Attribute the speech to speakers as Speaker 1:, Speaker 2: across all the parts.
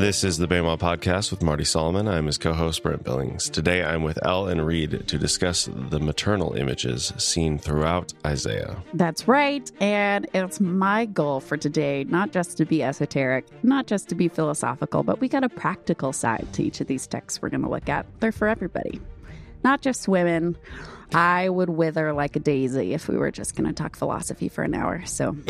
Speaker 1: This is the Bema Podcast with Marty Solomon. I'm his co host, Brent Billings. Today I'm with Elle and Reed to discuss the maternal images seen throughout Isaiah.
Speaker 2: That's right. And it's my goal for today, not just to be esoteric, not just to be philosophical, but we got a practical side to each of these texts we're going to look at. They're for everybody, not just women. I would wither like a daisy if we were just going to talk philosophy for an hour. So.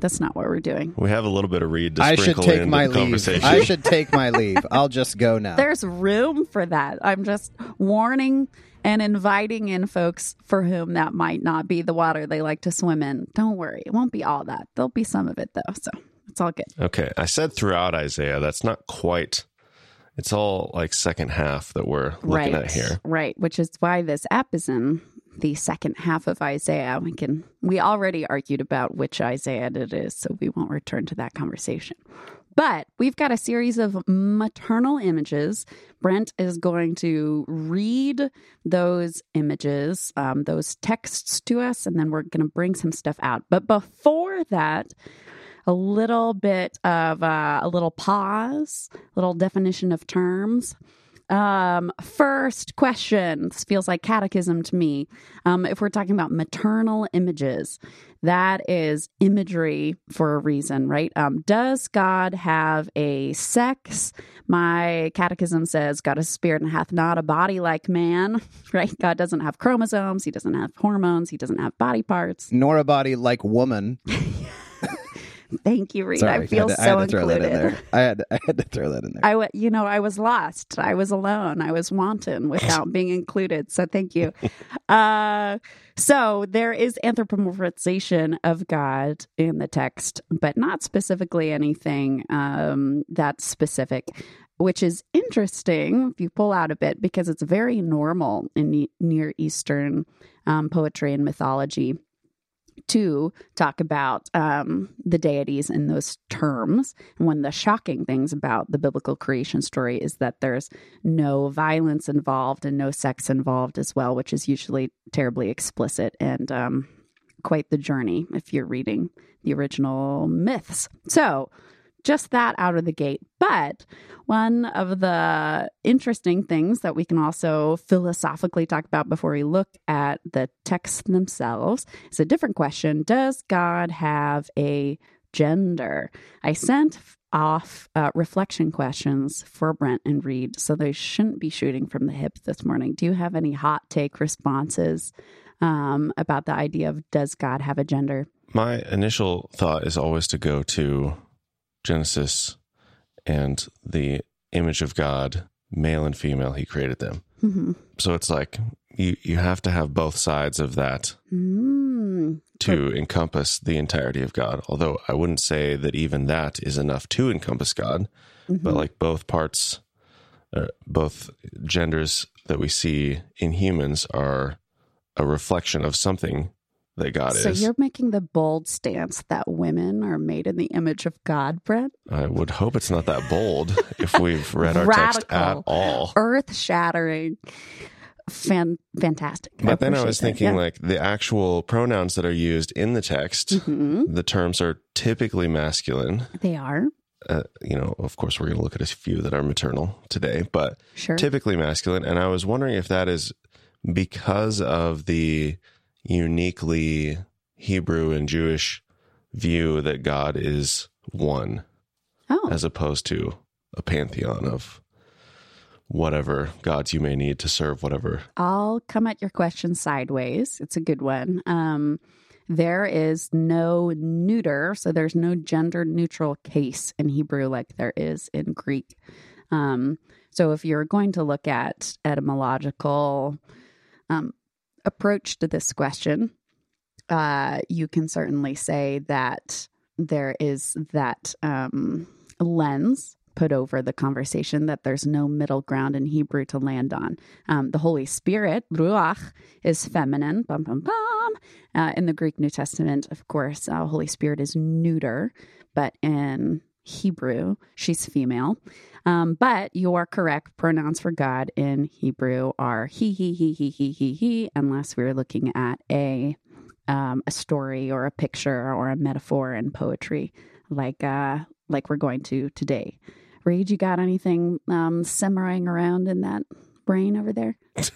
Speaker 2: That's not what we're doing.
Speaker 1: We have a little bit of read to
Speaker 3: I should
Speaker 1: sprinkle
Speaker 3: take
Speaker 1: into
Speaker 3: my
Speaker 1: the
Speaker 3: leave.
Speaker 1: conversation.
Speaker 3: I should take my leave. I'll just go now.
Speaker 2: There's room for that. I'm just warning and inviting in folks for whom that might not be the water they like to swim in. Don't worry. It won't be all that. There'll be some of it though. So it's all good.
Speaker 1: Okay, I said throughout Isaiah. That's not quite. It's all like second half that we're looking
Speaker 2: right.
Speaker 1: at here.
Speaker 2: Right. Which is why this app is in the second half of Isaiah. We can we already argued about which Isaiah it is, so we won't return to that conversation. But we've got a series of maternal images. Brent is going to read those images, um, those texts to us, and then we're going to bring some stuff out. But before that, a little bit of uh, a little pause, little definition of terms. Um, first question. This feels like catechism to me. Um, if we're talking about maternal images, that is imagery for a reason, right? Um, does God have a sex? My catechism says God is spirit and hath not a body like man, right? God doesn't have chromosomes. He doesn't have hormones. He doesn't have body parts.
Speaker 3: Nor a body like woman.
Speaker 2: Thank you, Reed.
Speaker 3: Sorry,
Speaker 2: I feel
Speaker 3: had to,
Speaker 2: so
Speaker 3: I had to throw
Speaker 2: included.
Speaker 3: that in there. I had, I had to throw that in there.
Speaker 2: I, w- you know, I was lost. I was alone. I was wanton without being included. So thank you. Uh, so there is anthropomorphization of God in the text, but not specifically anything um, that's specific, which is interesting if you pull out a bit because it's very normal in Near Eastern um, poetry and mythology to talk about um, the deities in those terms. One of the shocking things about the biblical creation story is that there's no violence involved and no sex involved as well, which is usually terribly explicit and um, quite the journey if you're reading the original myths. So, just that out of the gate. But one of the interesting things that we can also philosophically talk about before we look at the texts themselves is a different question Does God have a gender? I sent off uh, reflection questions for Brent and Reed, so they shouldn't be shooting from the hip this morning. Do you have any hot take responses um, about the idea of does God have a gender?
Speaker 1: My initial thought is always to go to Genesis and the image of God, male and female, he created them.
Speaker 2: Mm-hmm.
Speaker 1: So it's like you, you have to have both sides of that
Speaker 2: Mm.
Speaker 1: to encompass the entirety of God. Although I wouldn't say that even that is enough to encompass God, but like both parts, uh, both genders that we see in humans are a reflection of something that God
Speaker 2: So
Speaker 1: is.
Speaker 2: you're making the bold stance that women are made in the image of God, Brent?
Speaker 1: I would hope it's not that bold if we've read our text at all.
Speaker 2: Earth shattering. Fan- fantastic.
Speaker 1: But then I was thinking,
Speaker 2: Yeah.
Speaker 1: like, the actual pronouns that are used in the text,
Speaker 2: Mhm.
Speaker 1: the terms are typically masculine.
Speaker 2: they are.
Speaker 1: Uh, you know, of course, we're going to look at a few that are maternal today, but
Speaker 2: Sure.
Speaker 1: typically masculine. And I was wondering if that is because of the uniquely Hebrew and Jewish view that God is one,
Speaker 2: oh,
Speaker 1: as opposed to a pantheon of whatever gods you may need to serve whatever.
Speaker 2: I'll come at your question sideways. It's a good one. Um, there is no neuter, so there's no gender neutral case in Hebrew like there is in Greek. Um, so if you're going to look at etymological um, approach to this question, uh, you can certainly say that there is that um, lens put over the conversation that there's no middle ground in Hebrew to land on. Um, the Holy Spirit, ruach, is feminine. Bum, bum, bum. Uh, in the Greek New Testament, of course, uh, Holy Spirit is neuter, but in Hebrew, she's female. Um, but you are correct. Pronouns for God in Hebrew are he, he, he, he, he, he, he, unless we're looking at a um, a story or a picture or a metaphor in poetry, like uh, like we're going to today. Reed, you got anything um, simmering around in that brain over there?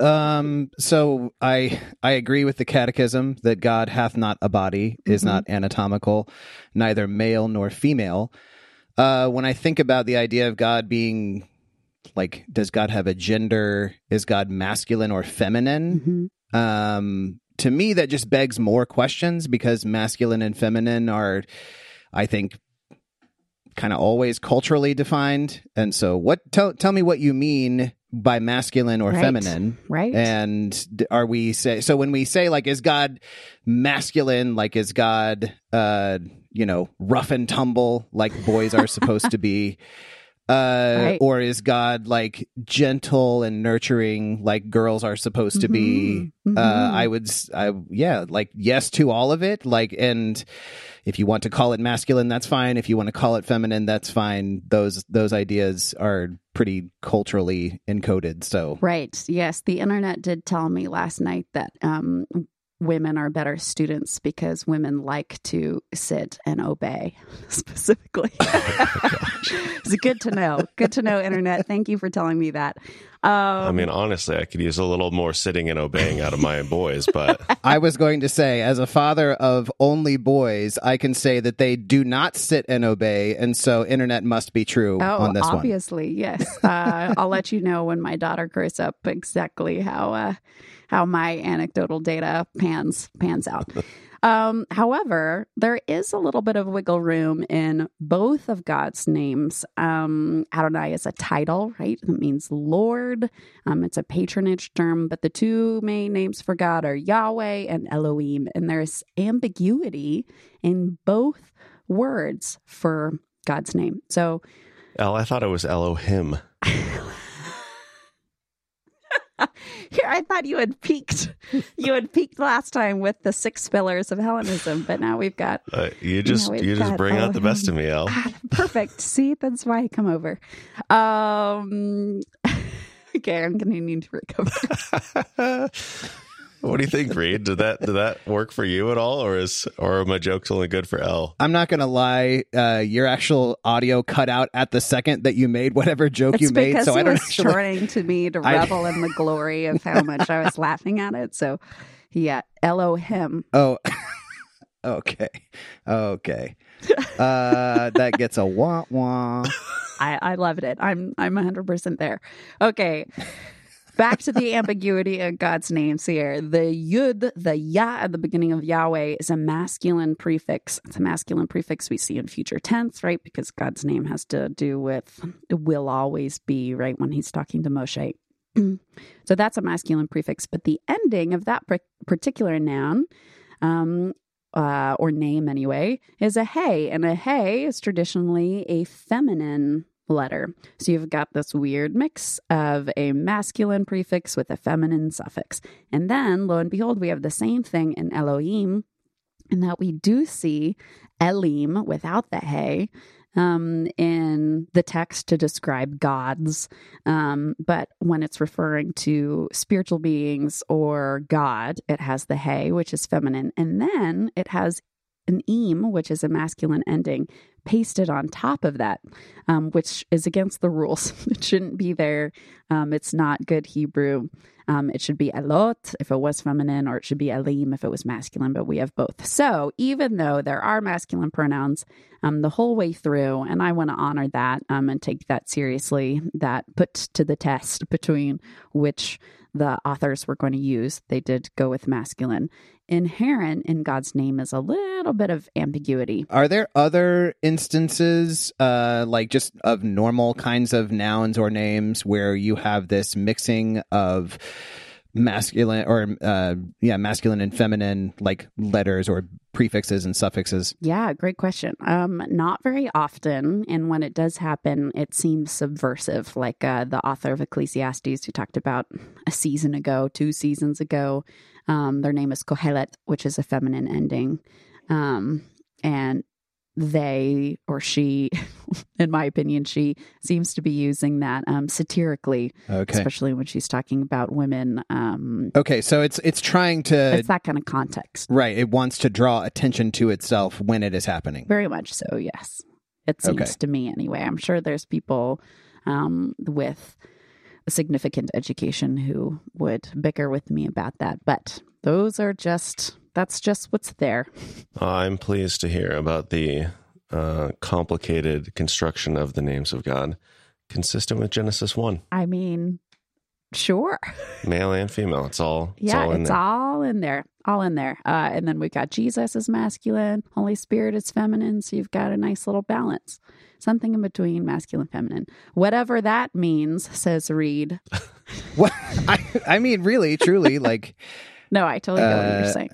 Speaker 3: Um, so I I agree with the catechism that God hath not a body, is
Speaker 2: Mhm.
Speaker 3: not anatomical, neither male nor female. Uh, when I think about the idea of God being like, does God have a gender? Is God masculine or feminine?
Speaker 2: Mhm.
Speaker 3: Um, to me, that just begs more questions because masculine and feminine are, I think, kind of always culturally defined. And so, what? Tell tell me what you mean by masculine or
Speaker 2: Right.
Speaker 3: feminine.
Speaker 2: Right?
Speaker 3: And are we say so when we say like is God masculine like is God uh you know rough and tumble like boys are supposed to be uh
Speaker 2: Right.
Speaker 3: or is God like gentle and nurturing like girls are supposed to be
Speaker 2: Mhm.
Speaker 3: uh
Speaker 2: Mhm.
Speaker 3: I would I yeah like yes to all of it like and if you want to call it masculine that's fine if you want to call it feminine that's fine those those ideas are pretty culturally encoded so
Speaker 2: Right. Yes. The internet did tell me last night that um, women are better students because women like to sit and obey specifically. it's good to know. Good to know, internet. Thank you for telling me that. Um,
Speaker 1: I mean, honestly, I could use a little more sitting and obeying out of my boys, but
Speaker 3: I was going to say, as a father of only boys, I can say that they do not sit and obey, and so internet must be true
Speaker 2: Oh,
Speaker 3: on this one.
Speaker 2: obviously, yes. Uh, I'll let you know when my daughter grows up exactly how uh, how my anecdotal data pans pans out. Um, however, there is a little bit of wiggle room in both of God's names. Um, Adonai is a title, right? It means Lord. Um, it's a patronage term, but the two main names for God are Yahweh and Elohim, and there's ambiguity in both words for God's name. So
Speaker 1: El, I thought it was Elohim.
Speaker 2: Here, I thought you had peaked. You had peaked last time with the six pillars of Hellenism, but now we've got
Speaker 1: Uh, you just you just bring out the best of me, Elle.
Speaker 2: ah, perfect. See, that's why I come over. Um, okay, I'm gonna need to recover.
Speaker 1: what do you think, Reed? Did that did that work for you at all, or is or are my jokes only good for Elle?
Speaker 3: I'm not going to lie. Uh, your actual audio cut out at the second that you made whatever joke
Speaker 2: It's
Speaker 3: you made, so
Speaker 2: he
Speaker 3: I don't
Speaker 2: was
Speaker 3: actually.
Speaker 2: trying to me to
Speaker 3: I-
Speaker 2: revel in the glory of how much I was laughing at it. So, yeah, Elohim.
Speaker 3: Oh, okay, okay. Uh, that gets a wah wah.
Speaker 2: I, I loved it. I'm I'm 100% there. Okay. Back to the ambiguity of God's names here. The Yud, the Yah at the beginning of Yahweh is a masculine prefix. It's a masculine prefix we see in future tense, right? Because God's name has to do with will always be, right? When he's talking to Moshe. so that's a masculine prefix. But the ending of that par- particular noun, um, uh, or name anyway, is a hey. And a hey is traditionally a feminine letter. So you've got this weird mix of a masculine prefix with a feminine suffix. And then, lo and behold, we have the same thing in Elohim, in that we do see Elim without the hey um, in the text to describe gods. Um, but when it's referring to spiritual beings or God, it has the hey, which is feminine. And then it has an im, which is a masculine ending, pasted on top of that, um, which is against the rules. it shouldn't be there. Um, it's not good Hebrew. Um, it should be elot if it was feminine, or it should be elim if it was masculine, but we have both. So even though there are masculine pronouns um, the whole way through, and I want to honor that um, and take that seriously, that put to the test between which the authors were going to use, they did go with masculine. Inherent in God's name is a little bit of ambiguity.
Speaker 3: Are there other instances, uh, like just of normal kinds of nouns or names where you have this mixing of masculine or uh, yeah, masculine and feminine like letters or prefixes and suffixes?
Speaker 2: Yeah, great question. Um, not very often, and when it does happen, it seems subversive. Like uh, the author of Ecclesiastes, who talked about a season ago, two seasons ago. Um, their name is Kohelet, which is a feminine ending, um, and they or she in my opinion, she seems to be using that um, satirically,
Speaker 3: Okay.
Speaker 2: especially when she's talking about women. Um,
Speaker 3: Okay, so it's it's trying to
Speaker 2: it's that kind of context.
Speaker 3: right. It wants to draw attention to itself when it is happening.
Speaker 2: Very much so, yes. It seems
Speaker 3: Okay.
Speaker 2: to me anyway. I'm sure there's people um, with a significant education who would bicker with me about that, but those are just that's just what's there.
Speaker 1: I'm pleased to hear about the uh, complicated construction of the names of God, consistent with Genesis 1,
Speaker 2: I mean, sure.
Speaker 1: male and female. It's all, it's
Speaker 2: yeah,
Speaker 1: all in
Speaker 2: it's
Speaker 1: there.
Speaker 2: all in there. All in there. Uh, and then we've got Jesus is masculine, Holy Spirit is feminine. So you've got a nice little balance. Something in between masculine feminine. Whatever that means, says Reed.
Speaker 3: What I I mean, really, truly, like
Speaker 2: No, I totally get what
Speaker 3: Uh,
Speaker 2: you're saying.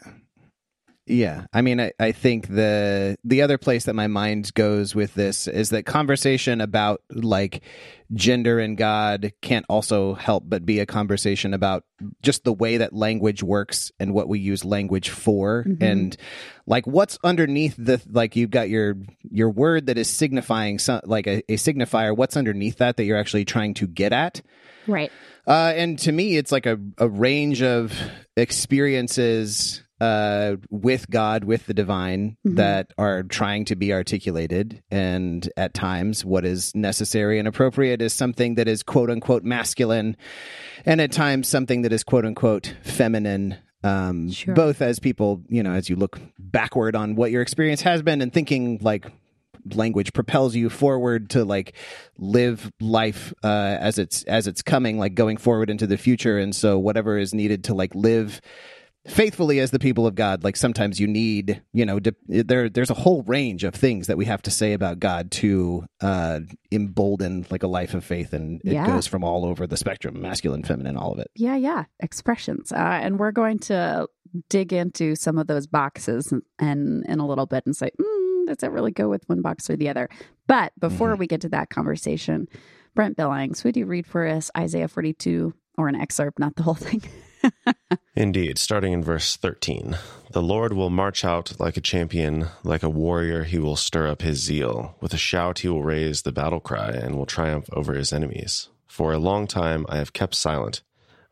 Speaker 3: Yeah, I mean, I, I think the the other place that my mind goes with this is that conversation about like gender and God can't also help but be a conversation about just the way that language works and what we use language for,
Speaker 2: Mhm.
Speaker 3: and like what's underneath the like you've got your your word that is signifying some like a, a signifier. What's underneath that that you're actually trying to get at?
Speaker 2: Right.
Speaker 3: Uh, and to me, it's like a, a range of experiences uh, with God, with the divine,
Speaker 2: Mhm.
Speaker 3: that are trying to be articulated. And at times, what is necessary and appropriate is something that is quote unquote masculine, and at times, something that is quote unquote feminine. Um,
Speaker 2: Sure.
Speaker 3: Both as people, you know, as you look backward on what your experience has been and thinking like language propels you forward to like live life uh, as it's as it's coming like going forward into the future and so whatever is needed to like live faithfully as the people of God like sometimes you need you know de- there there's a whole range of things that we have to say about God to uh embolden like a life of faith and it
Speaker 2: Yeah.
Speaker 3: goes from all over the spectrum masculine feminine all of it
Speaker 2: Yeah, yeah. Expressions. Uh, and we're going to dig into some of those boxes and, in a little bit and say, mm, does it really go with one box or the other? But before we get to that conversation, Brent Billings, would you read for us Isaiah 42 or an excerpt, not the whole thing?
Speaker 1: Indeed, starting in verse 13. The Lord will march out like a champion, like a warrior, he will stir up his zeal. With a shout, he will raise the battle cry and will triumph over his enemies. For a long time I have kept silent.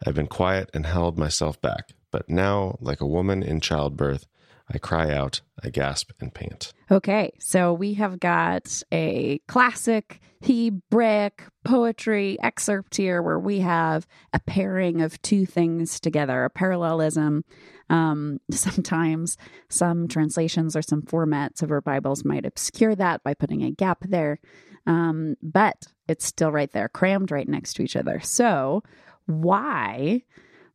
Speaker 1: I have been quiet and held myself back. But now, like a woman in childbirth, I cry out, I gasp and pant.
Speaker 2: Okay, so we have got a classic Hebraic poetry excerpt here where we have a pairing of two things together, a parallelism. Um, sometimes some translations or some formats of our Bibles might obscure that by putting a gap there, um, but it's still right there, crammed right next to each other. So, why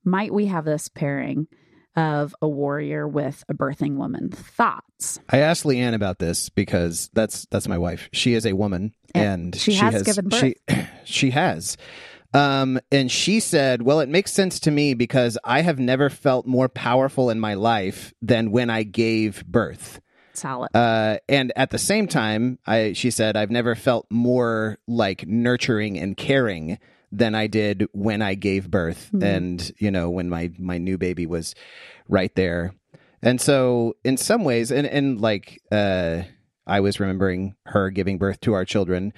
Speaker 2: might we have this pairing? Of a warrior with a birthing woman. Thoughts?
Speaker 3: I asked Leanne about this because that's that's my wife. She is a woman,
Speaker 2: And
Speaker 3: and,
Speaker 2: she has given birth.
Speaker 3: She, she has, um, and she said, "Well, it makes sense to me because I have never felt more powerful in my life than when I gave birth."
Speaker 2: Solid.
Speaker 3: Uh, and at the same time, I she said, "I've never felt more like nurturing and caring." Than I did when I gave birth,
Speaker 2: Mhm.
Speaker 3: and you know when my my new baby was right there. And so in some ways and and like uh I was remembering her giving birth to our children.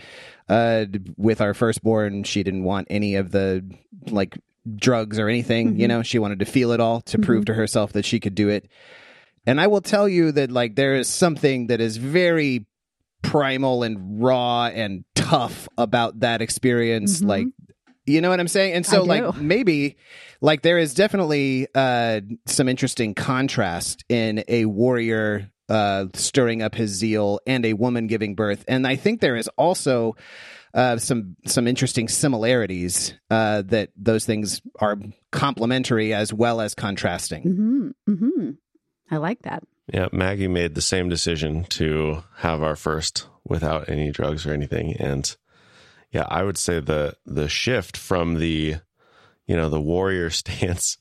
Speaker 3: Uh with our firstborn, she didn't want any of the like drugs or anything, you
Speaker 2: Mhm.
Speaker 3: know, she wanted to feel it all to prove to herself that she could do it. And I will tell you that like there is something that is very primal and raw and tough about that experience
Speaker 2: Mhm.
Speaker 3: like you know what I'm saying? And so like maybe like there is definitely uh some interesting contrast in a warrior uh stirring up his zeal and a woman giving birth. And I think there is also uh some some interesting similarities uh that those things are complementary as well as contrasting.
Speaker 2: hmm hmm I like that.
Speaker 1: Yeah, Maggie made the same decision to have our first without any drugs or anything. And yeah, I would say the the shift from the you know, the warrior stance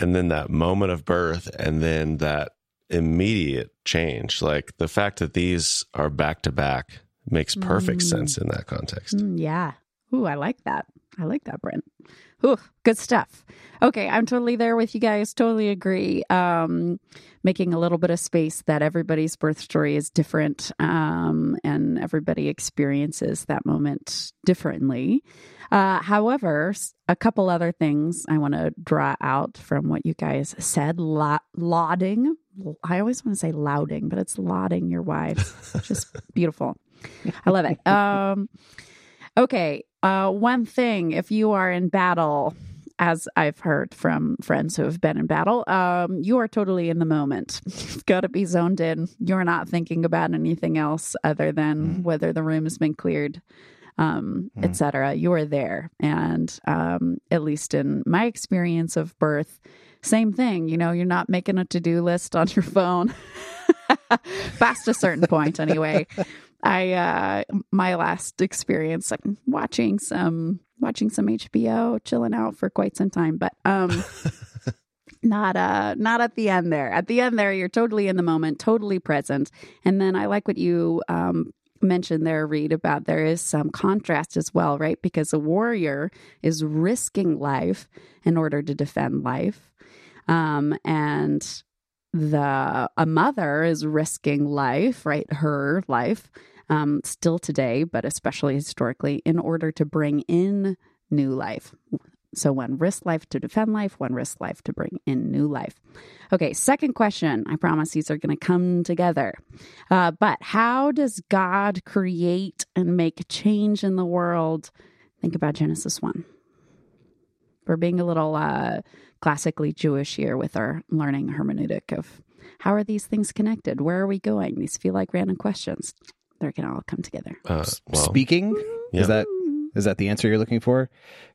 Speaker 1: and then that moment of birth and then that immediate change. Like the fact that these are back to back makes perfect
Speaker 2: Mm.
Speaker 1: sense in that context.
Speaker 2: Mm, yeah. Ooh, I like that. I like that, Brent. Ooh, good stuff. Okay, I'm totally there with you guys. Totally agree. Um, making a little bit of space that everybody's birth story is different, um, and everybody experiences that moment differently. Uh, however, a couple other things I want to draw out from what you guys said. La- lauding. I always want to say lauding, but it's lauding your wives. Just beautiful. I love it. Um, okay. Uh, one thing, if you are in battle, as I've heard from friends who have been in battle, um, you are totally in the moment. You've got to be zoned in. You're not thinking about anything else other than whether the room has been cleared, um,
Speaker 1: Mm.
Speaker 2: etc. You are there, and um, at least in my experience of birth, same thing. You know, you're not making a to do list on your phone. Past a certain point, anyway. I uh my last experience watching some watching some HBO, chilling out for quite some time, but um not uh not at the end there. At the end there you're totally in the moment, totally present. And then I like what you um mentioned there Reed about there is some contrast as well, right? Because a warrior is risking life in order to defend life. Um and the a mother is risking life, right? Her life, um, still today, but especially historically, in order to bring in new life. So one risk life to defend life, one risk life to bring in new life. Okay, second question. I promise these are going to come together. Uh, but how does God create and make change in the world? Think about Genesis 1. We're being a little uh, classically Jewish here with our learning hermeneutic of how are these things connected? Where are we going? These feel like random questions. They're going to all come together.
Speaker 1: Uh, well,
Speaker 3: Speaking
Speaker 1: yeah.
Speaker 3: is that is that the answer you're looking for?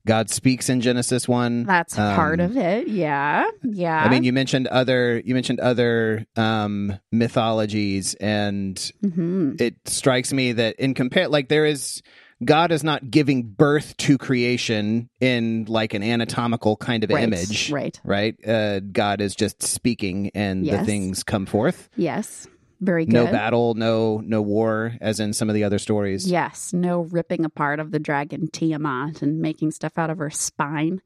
Speaker 3: God speaks in Genesis one.
Speaker 2: That's
Speaker 3: Um,
Speaker 2: part of it. Yeah. Yeah.
Speaker 3: I mean, you mentioned other you mentioned other um, mythologies, and
Speaker 2: Mhm.
Speaker 3: it strikes me that in compare, like there is God is not giving birth to creation in like an anatomical kind of
Speaker 2: Right,
Speaker 3: image,
Speaker 2: right.
Speaker 3: Right? Uh, God is just speaking, and the things come forth.
Speaker 2: Yes. Very good.
Speaker 3: No battle, no no war, as in some of the other stories.
Speaker 2: Yes. No ripping apart of the dragon Tiamat and making stuff out of her spine.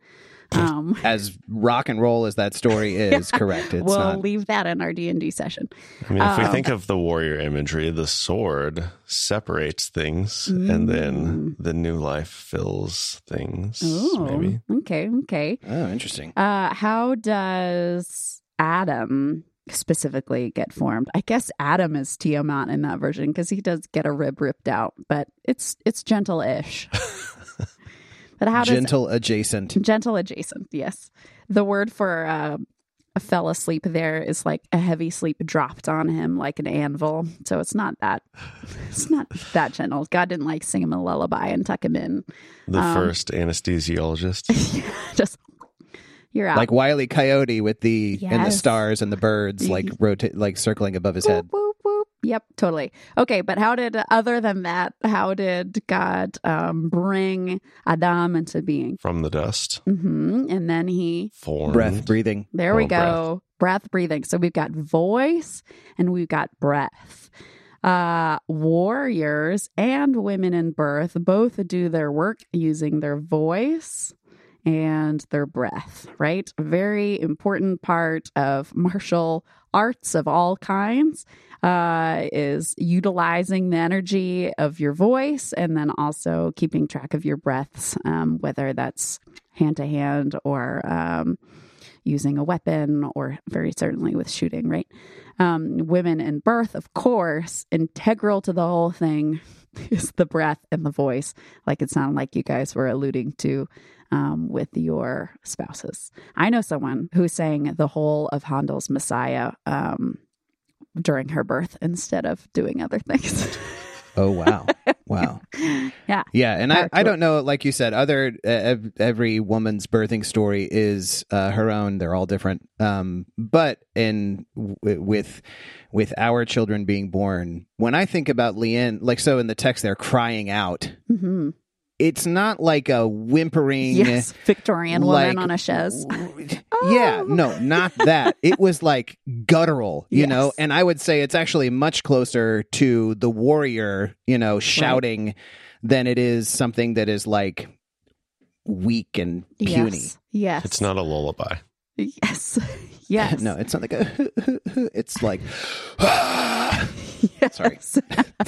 Speaker 2: Um,
Speaker 3: As rock and roll as that story is, correct. It's
Speaker 2: we'll
Speaker 3: not.
Speaker 2: leave that in our D and D session.
Speaker 1: I mean, if we
Speaker 2: Um,
Speaker 1: think of the warrior imagery, the sword separates things, and then the new life fills things.
Speaker 2: Ooh.
Speaker 1: Maybe
Speaker 2: Okay. Okay.
Speaker 3: Oh, interesting.
Speaker 2: Uh, how does Adam specifically get formed? I guess Adam is Tiamat in that version because he does get a rib ripped out, but it's it's gentle-ish. but how does
Speaker 3: Gentle adjacent.
Speaker 2: gentle adjacent? Yes, the word for uh, a fell asleep there is like a heavy sleep dropped on him like an anvil. So it's not that it's not that gentle. God didn't like sing him a lullaby and tuck him in.
Speaker 1: the
Speaker 2: Um,
Speaker 1: first anesthesiologist.
Speaker 2: Just you're out.
Speaker 3: Like Wiley Coyote with the and the stars and the birds like rotate like circling above his head.
Speaker 2: Whoop, whoop, whoop. Yep, totally. Okay, but how did other than that, how did God um, bring Adam into being?
Speaker 1: from the dust,
Speaker 2: hmm And then he,
Speaker 1: formed
Speaker 3: Breath, breathing.
Speaker 2: there we go, breath. breathing. So we've got voice and we've got breath. Uh, warriors and women in birth both do their work using their voice and their breath, right? A very important part of martial arts of all kinds uh, is utilizing the energy of your voice and then also keeping track of your breaths, um, whether that's hand to hand or um, using a weapon or very certainly with shooting, right? Um, women in birth, of course, integral to the whole thing is the breath and the voice, like it sounded like you guys were alluding to um, with your spouses. I know someone who sang the whole of Handel's Messiah um, during her birth instead of doing other things.
Speaker 3: Oh wow, wow.
Speaker 2: yeah.
Speaker 3: Yeah, and I, I don't know, like you said, other uh, every woman's birthing story is uh, her own. They're all different. Um, but in w- with with our children being born, when I think about Leanne, like so in the text, they're crying out.
Speaker 2: hmm
Speaker 3: It's not like a whimpering.
Speaker 2: Yes. Victorian woman on a chaise.
Speaker 3: Yeah, oh. no, not that. It was like guttural, you
Speaker 2: Yes.
Speaker 3: know, and I would say it's actually much closer to the warrior, you know, shouting than it is something that is like weak and puny.
Speaker 2: Yes. Yes.
Speaker 1: It's not a lullaby.
Speaker 2: Yes. Yes.
Speaker 3: no, it's not like a. It's like.
Speaker 2: Yes.
Speaker 3: Sorry.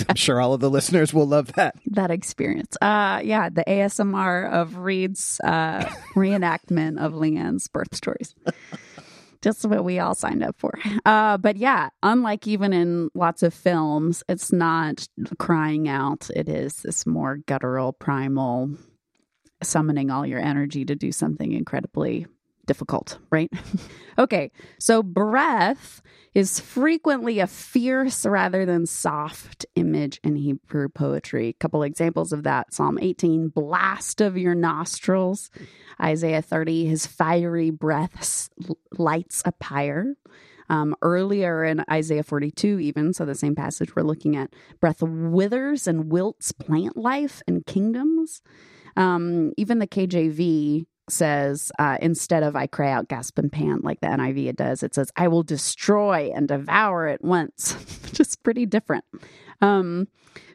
Speaker 3: I'm sure all of the listeners will love that.
Speaker 2: that experience. Uh yeah, the ASMR of Reed's uh reenactment of Leanne's birth stories. Just what we all signed up for. Uh but yeah, unlike even in lots of films, it's not crying out. It is this more guttural, primal summoning all your energy to do something incredibly difficult, right? okay, so breath is frequently a fierce rather than soft image in Hebrew poetry. A couple examples of that Psalm 18, blast of your nostrils. Isaiah 30, his fiery breath lights a pyre. Um, earlier in Isaiah 42, even, so the same passage we're looking at, breath withers and wilts plant life and kingdoms. Um, even the KJV says uh, instead of I cry out, gasp and pant like the NIV does, it says I will destroy and devour at once, which is pretty different. Um,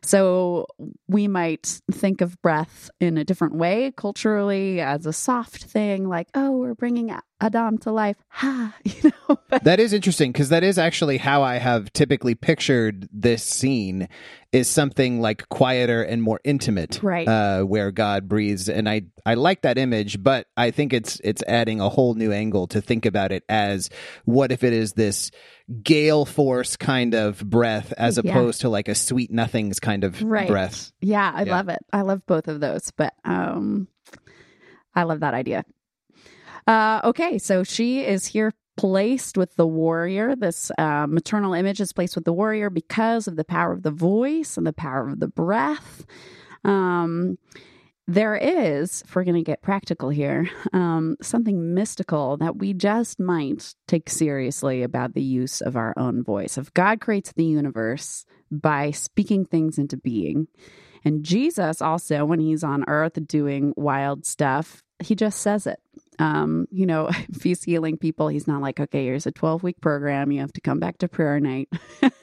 Speaker 2: so we might think of breath in a different way culturally as a soft thing, like oh, we're bringing Adam to life, ha, you know. But
Speaker 3: That is interesting because that is actually how I have typically pictured this scene is something like quieter and more intimate,
Speaker 2: Right.
Speaker 3: Uh, where God breathes, and I I like that image, but I think it's it's adding a whole new angle to think about it as what if it is this gale force kind of breath as
Speaker 2: Yeah.
Speaker 3: opposed to like a sweet nothings kind of
Speaker 2: Right.
Speaker 3: breath.
Speaker 2: Yeah, I
Speaker 3: Yeah.
Speaker 2: love it. I love both of those, but um I love that idea. Uh okay, so she is here placed with the warrior. This uh, maternal image is placed with the warrior because of the power of the voice and the power of the breath. Um there is, if we're going to get practical here, um, something mystical that we just might take seriously about the use of our own voice. If God creates the universe by speaking things into being, and Jesus also, when he's on earth doing wild stuff, he just says it. Um, you know, if he's healing people, he's not like, okay, here's a 12 week program. You have to come back to prayer night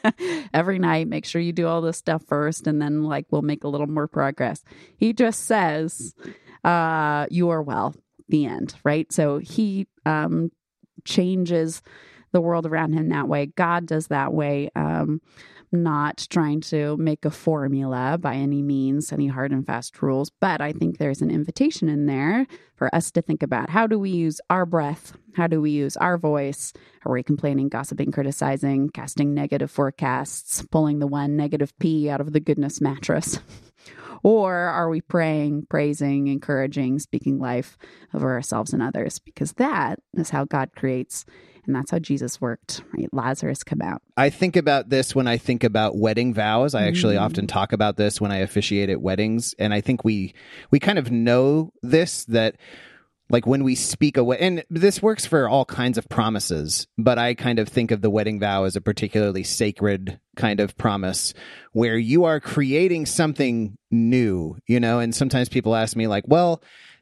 Speaker 2: every night. Make sure you do all this stuff first, and then, like, we'll make a little more progress. He just says, uh, you are well, the end, right? So he um, changes the world around him that way. God does that way. Um, not trying to make a formula by any means, any hard and fast rules, but I think there's an invitation in there for us to think about how do we use our breath? How do we use our voice? Are we complaining, gossiping, criticizing, casting negative forecasts, pulling the one negative pea out of the goodness mattress? Or are we praying, praising, encouraging, speaking life over ourselves and others? Because that is how God creates, and that's how Jesus worked. Right? Lazarus come out.
Speaker 3: I think about this when I think about wedding vows. I actually
Speaker 2: Mm.
Speaker 3: often talk about this when I officiate at weddings, and I think we we kind of know this that like when we speak away and this works for all kinds of promises but i kind of think of the wedding vow as a particularly sacred kind of promise where you are creating something new you know and sometimes people ask me like well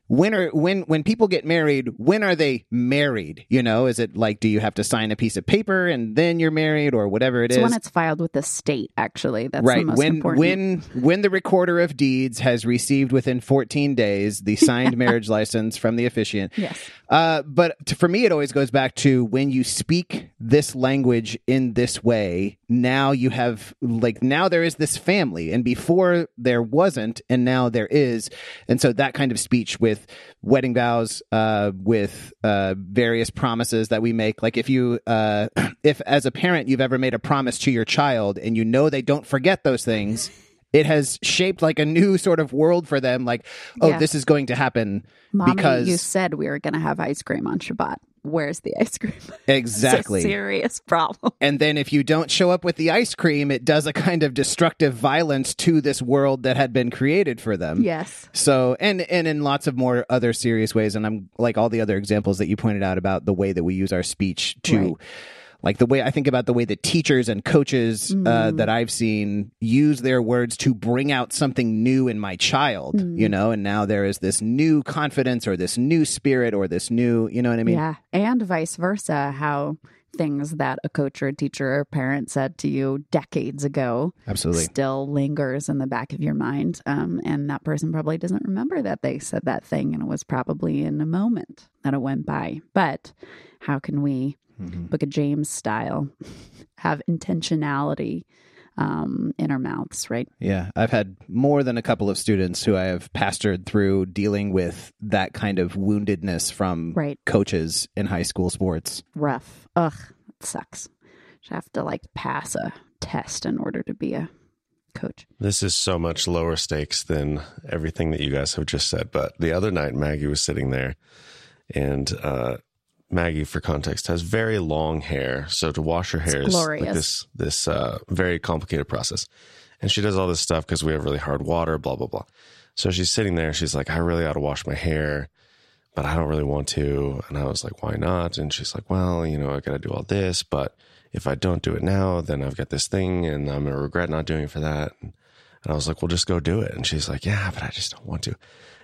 Speaker 3: when are when when people get married when are they married you know is it like do you have to sign a piece of paper and then you're married or whatever it is?
Speaker 2: It's when it's filed with the state, actually. That's the
Speaker 3: right
Speaker 2: most
Speaker 3: when
Speaker 2: important.
Speaker 3: when when the recorder of deeds has received within 14 days the signed marriage license from the officiant
Speaker 2: yes.
Speaker 3: uh, but to, for me, it always goes back to when you speak this language in this way. Now you have like now there is this family, and before there wasn't, and now there is, and so that kind of speech with wedding vows, uh, with uh, various promises that we make. Like if you, uh, if as a parent you've ever made a promise to your child, and you know they don't forget those things. It has shaped like a new sort of world for them. Like, oh,
Speaker 2: Yeah.
Speaker 3: this is going to happen
Speaker 2: Mommy,
Speaker 3: because
Speaker 2: you said we were going to have ice cream on Shabbat. Where's the ice cream?
Speaker 3: exactly
Speaker 2: serious problem.
Speaker 3: And then if you don't show up with the ice cream, it does a kind of destructive violence to this world that had been created for them.
Speaker 2: Yes.
Speaker 3: So and and in lots of more other serious ways, and I'm like all the other examples that you pointed out about the way that we use our speech to
Speaker 2: Right.
Speaker 3: Like the way I think about the way that teachers and coaches uh,
Speaker 2: Mm.
Speaker 3: that I've seen use their words to bring out something new in my child,
Speaker 2: Mm.
Speaker 3: you know, and now there is this new confidence or this new spirit or this new, you know what I mean?
Speaker 2: yeah. And vice versa, how things that a coach or a teacher or a parent said to you decades ago
Speaker 3: Absolutely.
Speaker 2: still lingers in the back of your mind. Um, and that person probably doesn't remember that they said that thing and it was probably in a moment that it went by. But how can we,
Speaker 3: Mhm.
Speaker 2: Book of James style, have intentionality um, in our mouths, right?
Speaker 3: Yeah, I've had more than a couple of students who I have pastored through dealing with that kind of woundedness from
Speaker 2: Right.
Speaker 3: coaches in high school sports.
Speaker 2: Rough. Ugh, it sucks. You have to like pass a test in order to be a coach.
Speaker 1: This is so much lower stakes than everything that you guys have just said. But the other night, Maggie was sitting there, and uh, Maggie, for context, has very long hair. So to wash her hair is like this this uh, very complicated process. And she does all this stuff because we have really hard water, blah blah blah. So she's sitting there. She's like, I really ought to wash my hair, but I don't really want to. And I was like, Why not? And she's like, Well, you know, I got to do all this, but if I don't do it now, then I've got this thing, and I'm gonna regret not doing it for that. And I was like, well, just go do it. And she's like, yeah, but I just don't want to.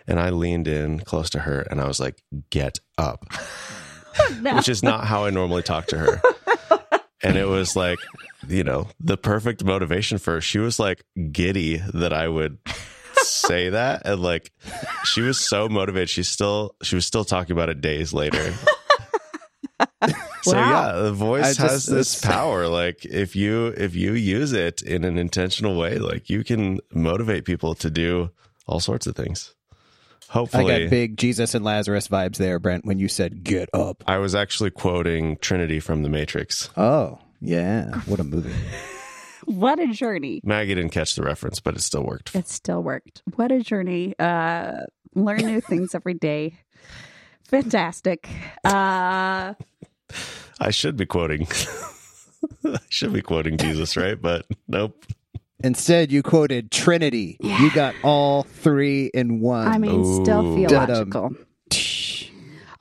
Speaker 1: And I leaned in close to her and I was like, get up, which is not how I normally talk to her. And it was like, you know, the perfect motivation for her. She was like giddy that I would say that. And like, she was so motivated. She's still, she was still talking about it days later. So
Speaker 2: Wow.
Speaker 1: yeah, the voice
Speaker 3: I just-
Speaker 1: has this power. Like if you if you use it in an intentional way, like you can motivate people to do all sorts of things.
Speaker 3: I got big Jesus and Lazarus vibes there, Brent, when you said get up.
Speaker 1: I was actually quoting Trinity from The Matrix.
Speaker 3: Oh, yeah. What a movie.
Speaker 2: What a journey.
Speaker 1: Maggie didn't catch the reference, but it still worked.
Speaker 2: It still worked. What a journey. Uh, learn new things every day. Fantastic. Uh,
Speaker 1: I should be quoting. I should be quoting Jesus, right? But nope.
Speaker 3: Instead, you quoted Trinity. You got all three in one.
Speaker 2: I mean, still
Speaker 1: Ooh.
Speaker 2: theological.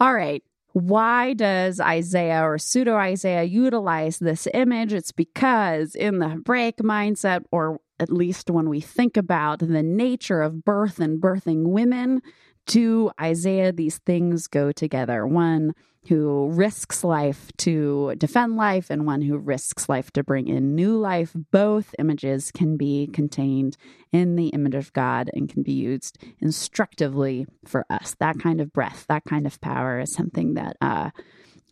Speaker 2: All right. Why does Isaiah or pseudo Isaiah utilize this image? It's because in the Hebraic mindset, or at least when we think about the nature of birth and birthing women, to Isaiah, these things go together. One who risks life to defend life, and one who risks life to bring in new life. Both images can be contained in the image of God and can be used instructively for us. That kind of breath, that kind of power is something that uh,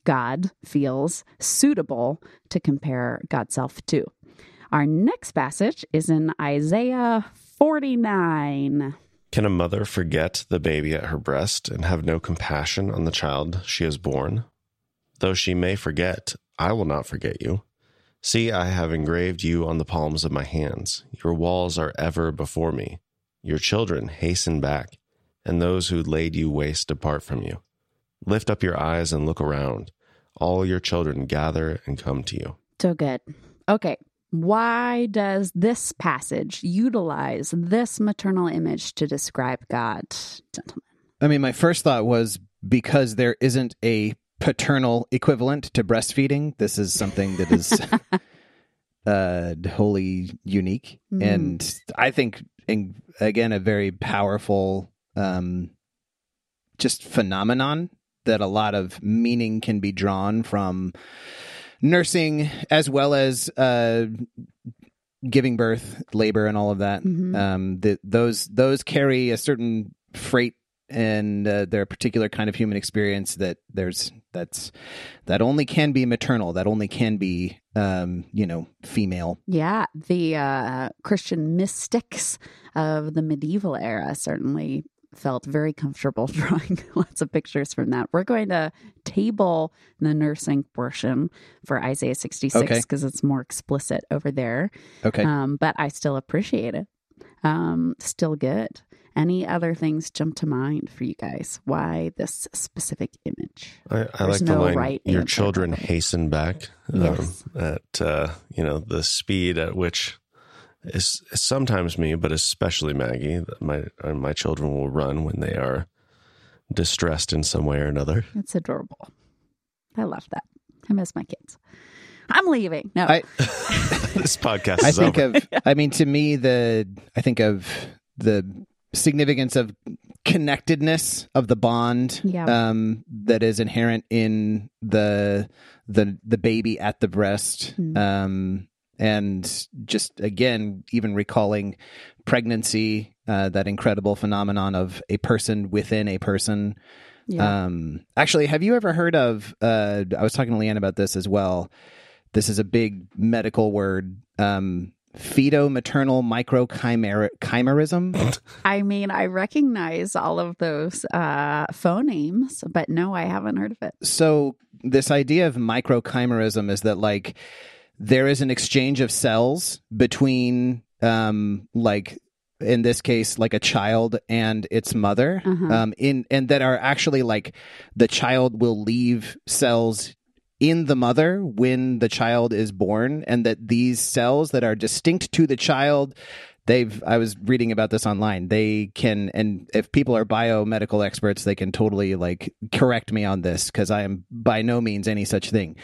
Speaker 2: God feels suitable to compare God's self to. Our next passage is in Isaiah 49.
Speaker 1: Can a mother forget the baby at her breast and have no compassion on the child she has borne? Though she may forget, I will not forget you. See, I have engraved you on the palms of my hands. Your walls are ever before me. Your children hasten back, and those who laid you waste depart from you. Lift up your eyes and look around. All your children gather and come to you.
Speaker 2: So good. Okay. Why does this passage utilize this maternal image to describe God, gentlemen?
Speaker 3: I mean, my first thought was because there isn't a paternal equivalent to breastfeeding. This is something that is uh, wholly unique,
Speaker 2: Mhm.
Speaker 3: and I think, in, again, a very powerful, um, just phenomenon that a lot of meaning can be drawn from nursing as well as uh, giving birth, labor, and all of that
Speaker 2: Mhm.
Speaker 3: um, that those those carry a certain freight and uh, they're particular kind of human experience that there's that's that only can be maternal that only can be um, you know female
Speaker 2: Yeah, the uh, Christian mystics of the medieval era certainly felt very comfortable drawing lots of pictures from that. We're going to table the nursing portion for Isaiah 66
Speaker 3: Okay.
Speaker 2: because it's more explicit over there.
Speaker 3: okay
Speaker 2: Um, but I still appreciate it. Um, still good. Any other things jump to mind for you guys? Why this specific image?
Speaker 1: I, I
Speaker 2: There's
Speaker 1: like the
Speaker 2: no
Speaker 1: line,
Speaker 2: right
Speaker 1: your children
Speaker 2: probably.
Speaker 1: hasten back um,
Speaker 2: Yes.
Speaker 1: at, uh, you know, the speed at which is is sometimes me, but especially Maggie. My, uh, my children will run when they are distressed in some way or another.
Speaker 2: It's adorable. I love that. I miss my kids. I'm leaving. No,
Speaker 3: I
Speaker 1: this podcast
Speaker 3: I think
Speaker 1: over.
Speaker 3: of I mean to me the I think of the significance of connectedness of the bond
Speaker 2: Yeah.
Speaker 3: um that is inherent in the the the baby at the breast
Speaker 2: Mm.
Speaker 3: um and just again even recalling pregnancy uh that incredible phenomenon of a person within a person
Speaker 2: yeah.
Speaker 3: um, actually, have you ever heard of? Uh, I was talking to Leanne about this as well. This is a big medical word. Um, feto-maternal microchimerism.
Speaker 2: I mean, I recognize all of those uh, phonemes, but no, I haven't heard of it.
Speaker 3: so this idea of microchimerism is that like there is an exchange of cells between um, like in this case like a child and its mother
Speaker 2: Uh-huh.
Speaker 3: um, in and that are actually like the child will leave cells in the mother when the child is born and that these cells that are distinct to the child they've i was reading about this online they can and if people are biomedical experts they can totally like correct me on this because i am by no means any such thing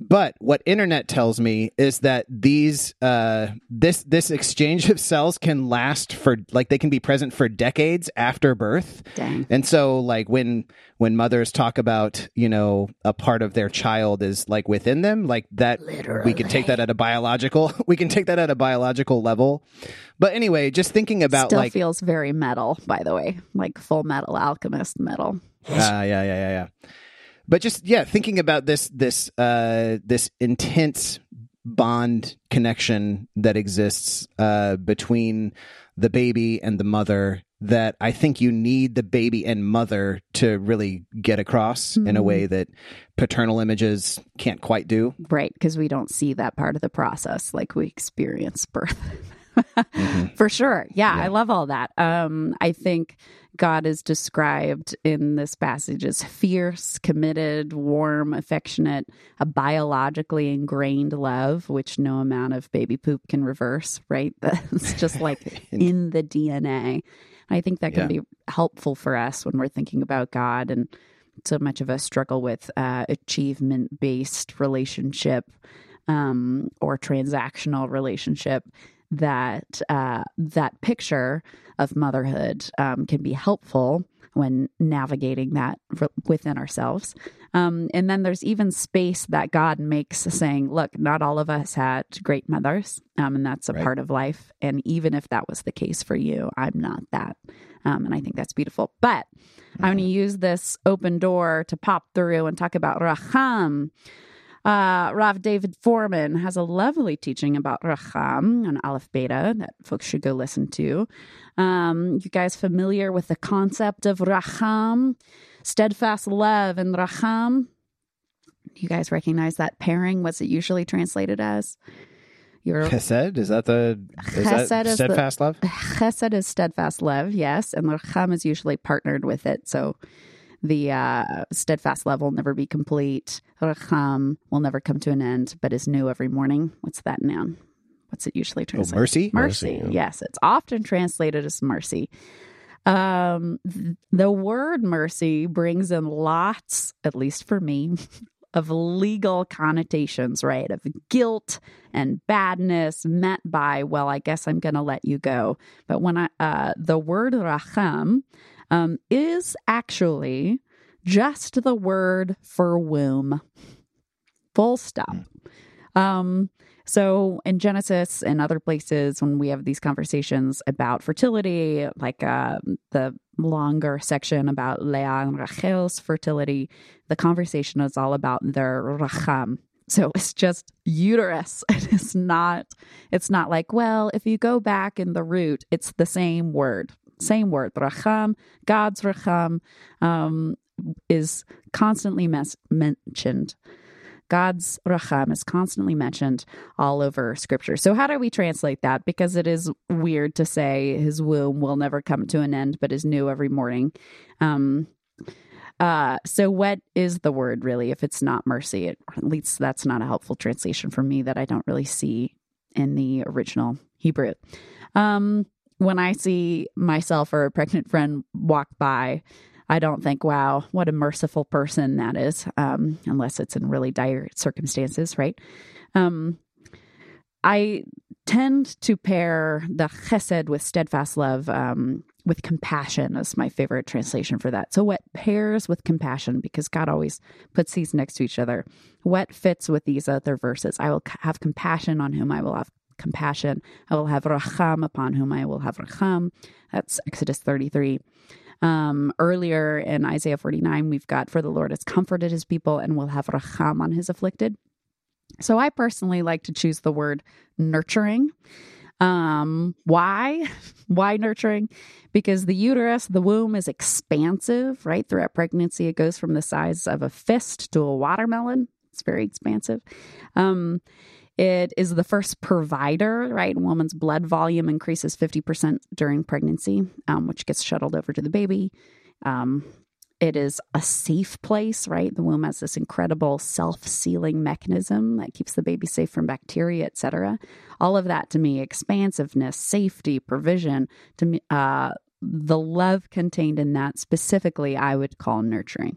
Speaker 3: but what internet tells me is that these uh this this exchange of cells can last for like they can be present for decades after birth
Speaker 2: Dang.
Speaker 3: and so like when when mothers talk about, you know, a part of their child is like within them, like that we can take that at a biological we can take that at a biological level. But anyway, just thinking about it
Speaker 2: Still
Speaker 3: like
Speaker 2: feels very metal, by the way, like Fullmetal Alchemist metal.
Speaker 3: Ah, yeah, yeah, yeah, yeah. But just yeah, thinking about this this uh this intense bond connection that exists uh between the baby and the mother that I think you need the baby and mother to really get across in a
Speaker 2: Mhm.
Speaker 3: way that paternal images can't quite do.
Speaker 2: Right, because we don't see that part of the process like we experience birth.
Speaker 3: Mhm.
Speaker 2: For sure. Yeah,
Speaker 3: Yeah.
Speaker 2: I love all that. Um, I think God is described in this passage as fierce, committed, warm, affectionate, a biologically ingrained love, which no amount of baby poop can reverse, right? That's just like in the DNA. I think that can be helpful for us when we're thinking about God and so much of us struggle with uh, achievement based relationship um, or transactional relationship that uh, that picture of motherhood um, can be helpful when navigating that within ourselves. Um, and then there's even space that God makes saying, look, not all of us had great mothers, um, and that's a
Speaker 3: Right.
Speaker 2: part of life. And even if that was the case for you, I'm not that. Um, and I think that's beautiful. But I'm going to use this open door to pop through and talk about Racham. Uh, Rav David Fohrman has a lovely teaching about Racham on Aleph Beta that folks should go listen to. Um, you guys familiar with the concept of Racham, steadfast love, and Racham? You guys recognize that pairing? What's it usually translated as? Your
Speaker 3: Chesed is that the is
Speaker 2: Chesed
Speaker 3: that
Speaker 2: is the-
Speaker 3: steadfast love?
Speaker 2: Chesed is steadfast love, yes, and Racham is usually partnered with it. So the uh, steadfast love will never be complete. Racham will never come to an end, but is new every morning. What's that noun? What's it usually
Speaker 3: Oh,
Speaker 2: translated?
Speaker 3: mercy.
Speaker 2: mercy.
Speaker 1: Mercy, yeah.
Speaker 2: Yes, it's often translated as mercy. Um, th- the word mercy brings in lots, at least for me, of legal connotations, right? Of guilt and badness meant by, well, I guess I'm going to let you go. But when I, uh, the word racham um, is actually just the word for womb. Full stop. Um, so in Genesis and other places, when we have these conversations about fertility, like uh, the longer section about Leah and Rachel's fertility, the conversation is all about their racham. So it's just uterus. It's not. It's not like well, if you go back in the root, it's the same word, same word. Racham, God's racham, um, is constantly mes- mentioned. God's racham is constantly mentioned all over scripture. So, how do we translate that? Because it is weird to say his womb will never come to an end, but is new every morning. Um, uh, so, what is the word really if it's not mercy? It, at least that's not a helpful translation for me that I don't really see in the original Hebrew. Um, when I see myself or a pregnant friend walk by, I don't think, wow, what a merciful person that is, um, unless it's in really dire circumstances, right? Um, I tend to pair the chesed with steadfast love um, with compassion is my favorite translation for that. So, what pairs with compassion, because God always puts these next to each other, what fits with these other verses? I will have compassion on whom I will have compassion. I will have racham upon whom I will have racham. That's Exodus 33. Um, earlier in Isaiah 49, we've got, For the Lord has comforted his people and will have racham on his afflicted. So I personally like to choose the word nurturing. Um, why? Why nurturing? Because the uterus, the womb is expansive, right? Throughout pregnancy, it goes from the size of a fist to a watermelon. It's very expansive. Um, it is the first provider, right? Woman's blood volume increases 50% during pregnancy, um, which gets shuttled over to the baby. Um, it is a safe place, right? The womb has this incredible self-sealing mechanism that keeps the baby safe from bacteria, etc. All of that to me, expansiveness, safety, provision, to me, uh, the love contained in that specifically, I would call nurturing.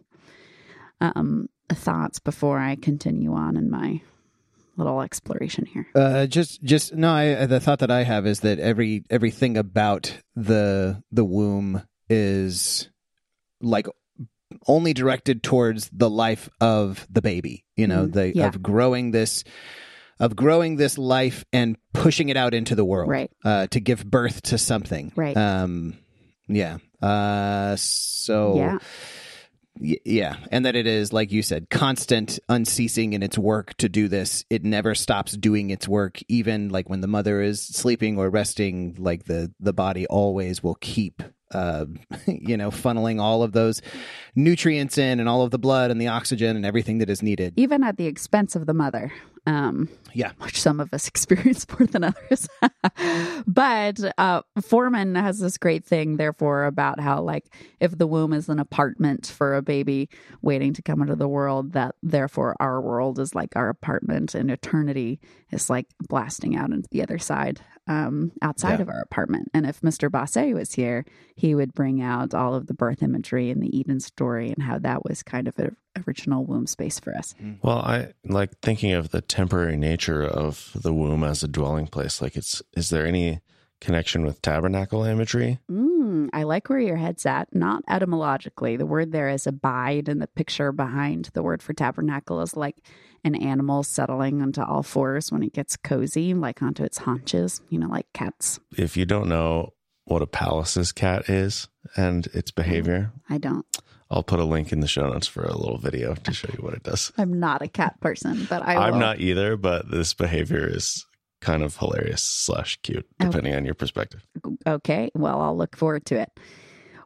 Speaker 2: Um, thoughts before I continue on in my little exploration here.
Speaker 3: Uh, just, just no. I, the thought that I have is that every everything about the the womb is like only directed towards the life of the baby you know
Speaker 2: Mhm.
Speaker 3: the
Speaker 2: Yeah.
Speaker 3: of growing this of growing this life and pushing it out into the world
Speaker 2: Right.
Speaker 3: uh, to give birth to something
Speaker 2: Right.
Speaker 3: um yeah uh so
Speaker 2: Yeah.
Speaker 3: Yeah and that it is like you said constant unceasing in its work to do this it never stops doing its work even like when the mother is sleeping or resting like the the body always will keep uh you know funneling all of those nutrients in and all of the blood and the oxygen and everything that is needed
Speaker 2: Even at the expense of the mother. Um,
Speaker 3: yeah
Speaker 2: which some of us experience more than others. but uh, Fohrman has this great thing, therefore, about how, like, if the womb is an apartment for a baby waiting to come into the world, that therefore our world is like our apartment, and eternity is like blasting out into the other side, um, outside
Speaker 3: Yeah.
Speaker 2: of our apartment. And if Mr. Basse was here, he would bring out all of the birth imagery and the Eden story and how that was kind of an original womb space for us.
Speaker 1: Well, I like thinking of the temporary nature of the womb as a dwelling place. Like, it's is there any connection with tabernacle imagery?
Speaker 2: Mm, I like where your head's at. Not etymologically. The word there is abide, and the picture behind the word for tabernacle is like an animal settling onto all fours when it gets cozy, like onto its haunches, you know, like cats.
Speaker 1: If you don't know what a Pallas's cat is and its behavior,
Speaker 2: I don't.
Speaker 1: I'll put a link in the show notes for a little video to show you what it does.
Speaker 2: I'm not a cat person, but I
Speaker 1: I'm
Speaker 2: will.
Speaker 1: not either, but this behavior is kind of hilarious slash cute,
Speaker 2: Oh.
Speaker 1: depending on your perspective.
Speaker 2: Okay, well, I'll look forward to it.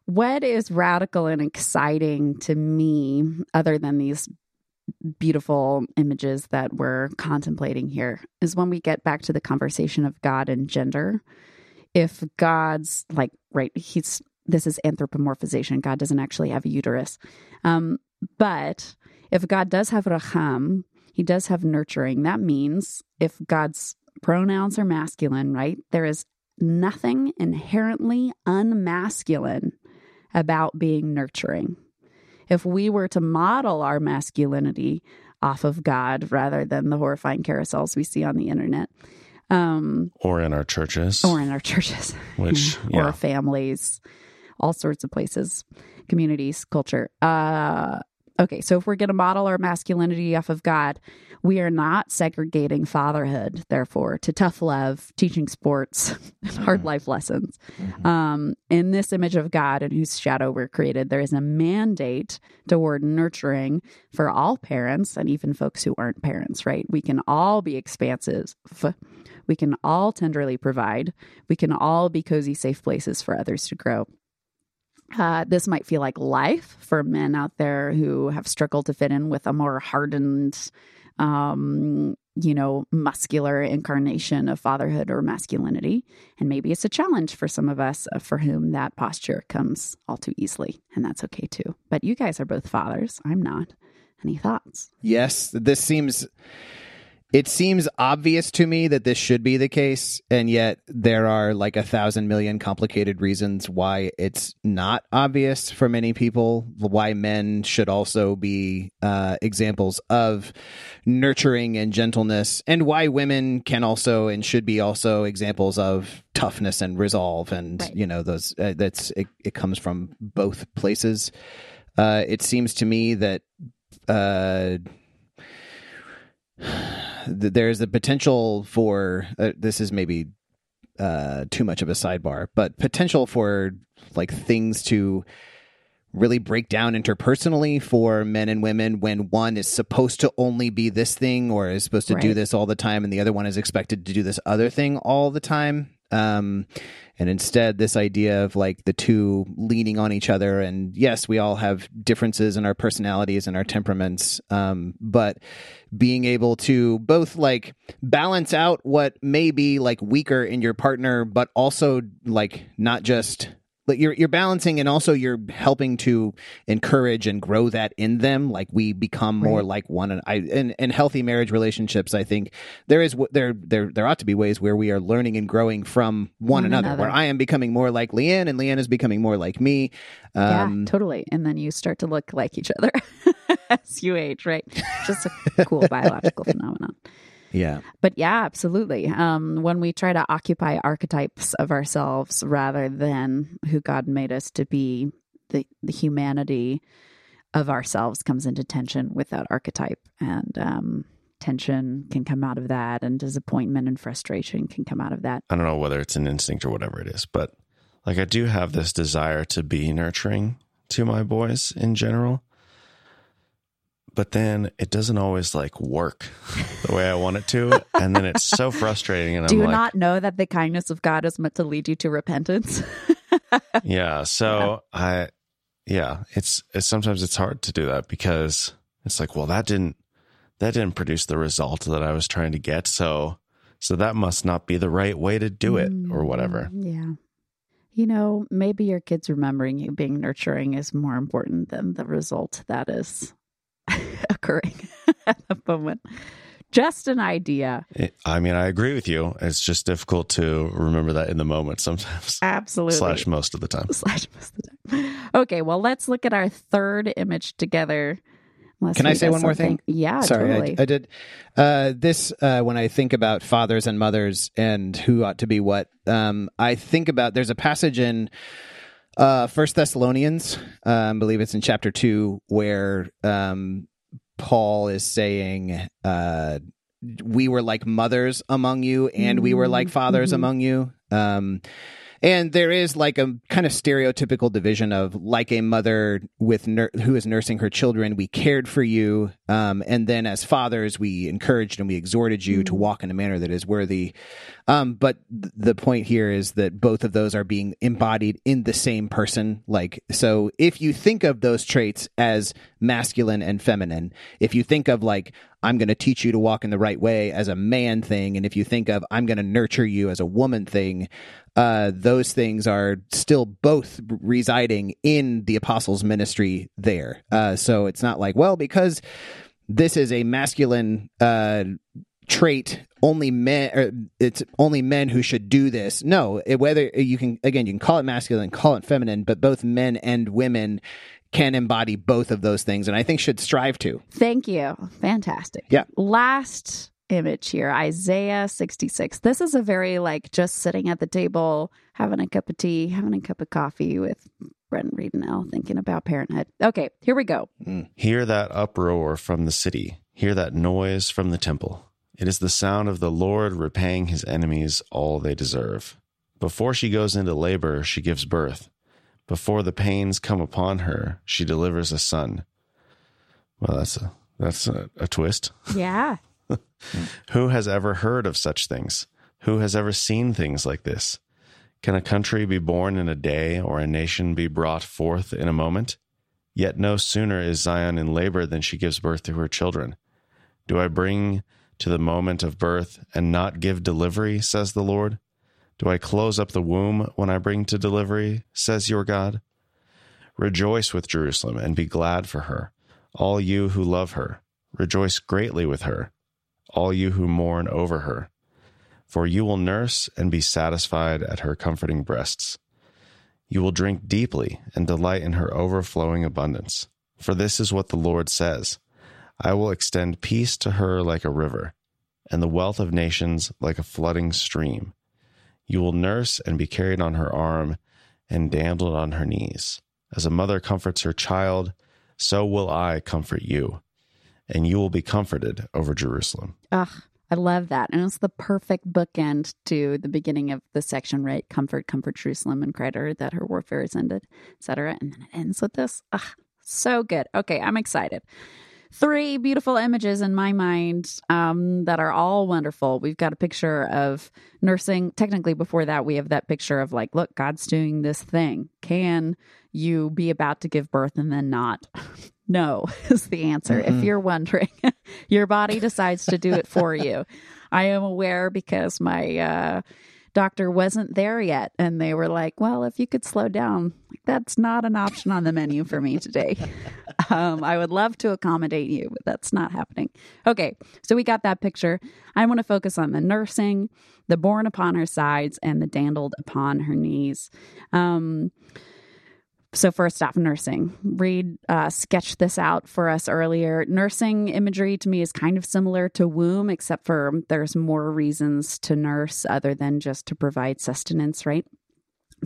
Speaker 2: What is radical and exciting to me, other than these beautiful images that we're contemplating here, is when we get back to the conversation of God and gender. If God's like, right, he's this is anthropomorphization. God doesn't actually have a uterus. Um, but if God does have racham, he does have nurturing. That means if God's pronouns are masculine, right, there is nothing inherently unmasculine about being nurturing. If we were to model our masculinity off of God rather than the horrifying carousels we see on the internet, um,
Speaker 1: Or in our churches,
Speaker 2: or in our churches,
Speaker 1: which,
Speaker 2: or families, all sorts of places, communities, culture. Uh, okay, so if we're going to model our masculinity off of God, we are not segregating fatherhood, therefore, to tough love, teaching sports, and hard life lessons. Um, in this image of God in whose shadow we're created, there is a mandate toward nurturing for all parents and even folks who aren't parents, right? We can all be expansive. We can all tenderly provide. We can all be cozy, safe places for others to grow. Uh, this might feel like life for men out there who have struggled to fit in with a more hardened, um, you know, muscular incarnation of fatherhood or masculinity. And maybe it's a challenge for some of us uh, for whom that posture comes all too easily. And that's okay too. But you guys are both fathers. I'm not. Any thoughts?
Speaker 3: Yes, this seems it seems obvious to me that this should be the case, and yet there are like a thousand million complicated reasons why it's not obvious for many people. Why men should also be uh, examples of nurturing and gentleness, and why women can also and should be also examples of toughness and resolve. And
Speaker 2: Right.
Speaker 3: you know, those uh, that's it, it comes from both places. Uh, it seems to me that. Th- there's a potential for uh, this is maybe uh, too much of a sidebar, but potential for like things to really break down interpersonally for men and women when one is supposed to only be this thing or is supposed to do this all the time and the other one is expected to do this other thing all the time um and instead this idea of like the two leaning on each other and yes we all have differences in our personalities and our temperaments um but being able to both like balance out what may be like weaker in your partner but also like not just like you're you're balancing and also you're helping to encourage and grow that in them like we become more
Speaker 2: Right.
Speaker 3: like one and I in, in healthy marriage relationships I think there is there there there ought to be ways where we are learning and growing from one,
Speaker 2: One
Speaker 3: another,
Speaker 2: another.
Speaker 3: where I am becoming more like Leanne and Leanne is becoming more like me um
Speaker 2: yeah, totally. And then you start to look like each other as you age, right? Just a cool biological phenomenon.
Speaker 3: Yeah
Speaker 2: But yeah, absolutely. Um, when we try to occupy archetypes of ourselves rather than who God made us to be, the, the humanity of ourselves comes into tension with that archetype. And um, tension can come out of that, and disappointment and frustration can come out of that.
Speaker 1: I don't know whether it's an instinct or whatever it is, but like I do have this desire to be nurturing to my boys in general. But then it doesn't always like work the way I want it to. And then it's so frustrating. And
Speaker 2: Do
Speaker 1: I'm
Speaker 2: you
Speaker 1: like,
Speaker 2: not know that the kindness of God is meant to lead you to repentance?
Speaker 1: yeah. So I, yeah, it's, it's sometimes it's hard to do that because it's like, well, that didn't, that didn't produce the result that I was trying to get. So, so that must not be the right way to do it or whatever.
Speaker 2: Mm, Yeah. You know, maybe your kids remembering you being nurturing is more important than the result that is occurring at the moment. Just an idea.
Speaker 1: I mean, I agree with you. It's just difficult to remember that in the moment sometimes,
Speaker 2: Absolutely.
Speaker 1: slash most of the time.
Speaker 2: Slash most of the time. Okay, well, let's look at our third image together. Unless
Speaker 3: Can I say
Speaker 2: got
Speaker 3: one more thing?
Speaker 2: Yeah,
Speaker 3: Sorry,
Speaker 2: totally.
Speaker 3: I, I did. Uh, this uh, when I think about fathers and mothers and who ought to be what, um, I think about. There's a passage in uh, First Thessalonians, um, I believe it's in chapter two, where um, Paul is saying, uh, "We were like mothers among you, and we were like fathers
Speaker 2: Mhm.
Speaker 3: among you." Um, and there is like a kind of stereotypical division of like a mother with nur- who is nursing her children we cared for you um, and then as fathers we encouraged and we exhorted you to
Speaker 2: Mhm.
Speaker 3: walk in a manner that is worthy um, but th- the point here is that both of those are being embodied in the same person like so if you think of those traits as masculine and feminine if you think of like i'm going to teach you to walk in the right way as a man thing and if you think of i'm going to nurture you as a woman thing uh, those things are still both residing in the apostles' ministry there. Uh, so it's not like, well, because this is a masculine uh, trait, only men, or it's only men who should do this. No, it, whether you can, again, you can call it masculine, call it feminine, but both men and women can embody both of those things, and I think should strive to.
Speaker 2: Thank you. Fantastic.
Speaker 3: Yeah.
Speaker 2: Last image here Isaiah 66. This is a very like just sitting at the table, having a cup of tea, having a cup of coffee with Brent Reednell, thinking about parenthood. Okay, here we go. Mm.
Speaker 1: Hear that uproar from the city. Hear that noise from the temple. It is the sound of the Lord repaying his enemies all they deserve. Before she goes into labor, she gives birth. Before the pains come upon her, she delivers a son. Well, that's a that's a, a twist.
Speaker 2: Yeah.
Speaker 1: Who has ever heard of such things? Who has ever seen things like this? Can a country be born in a day or a nation be brought forth in a moment? Yet no sooner is Zion in labor than she gives birth to her children. Do I bring to the moment of birth and not give delivery, says the Lord? Do I close up the womb when I bring to delivery, says your God? Rejoice with Jerusalem and be glad for her, all you who love her. Rejoice greatly with her, all you who mourn over her. For you will nurse and be satisfied at her comforting breasts. You will drink deeply and delight in her overflowing abundance. For this is what the Lord says I will extend peace to her like a river, and the wealth of nations like a flooding stream. You will nurse and be carried on her arm and dandled on her knees. As a mother comforts her child, so will I comfort you, and you will be comforted over Jerusalem.
Speaker 2: Ugh, I love that. And it's the perfect bookend to the beginning of the section, right? Comfort, comfort Jerusalem and her that her warfare is ended, etc. And then it ends with this. Ugh, so good. Okay, I'm excited. Three beautiful images in my mind um, that are all wonderful. We've got a picture of nursing. Technically, before that, we have that picture of like, look, God's doing this thing. Can you be about to give birth and then not? No, is the answer.
Speaker 3: Mm-mm.
Speaker 2: If you're wondering, your body decides to do it for you. I am aware because my uh, doctor wasn't there yet. And they were like, well, if you could slow down, that's not an option on the menu for me today. um, I would love to accommodate you, but that's not happening. Okay, so we got that picture. I want to focus on the nursing, the born upon her sides, and the dandled upon her knees. Um, so, first off, nursing. Reed uh, sketched this out for us earlier. Nursing imagery to me is kind of similar to womb, except for there's more reasons to nurse other than just to provide sustenance, right?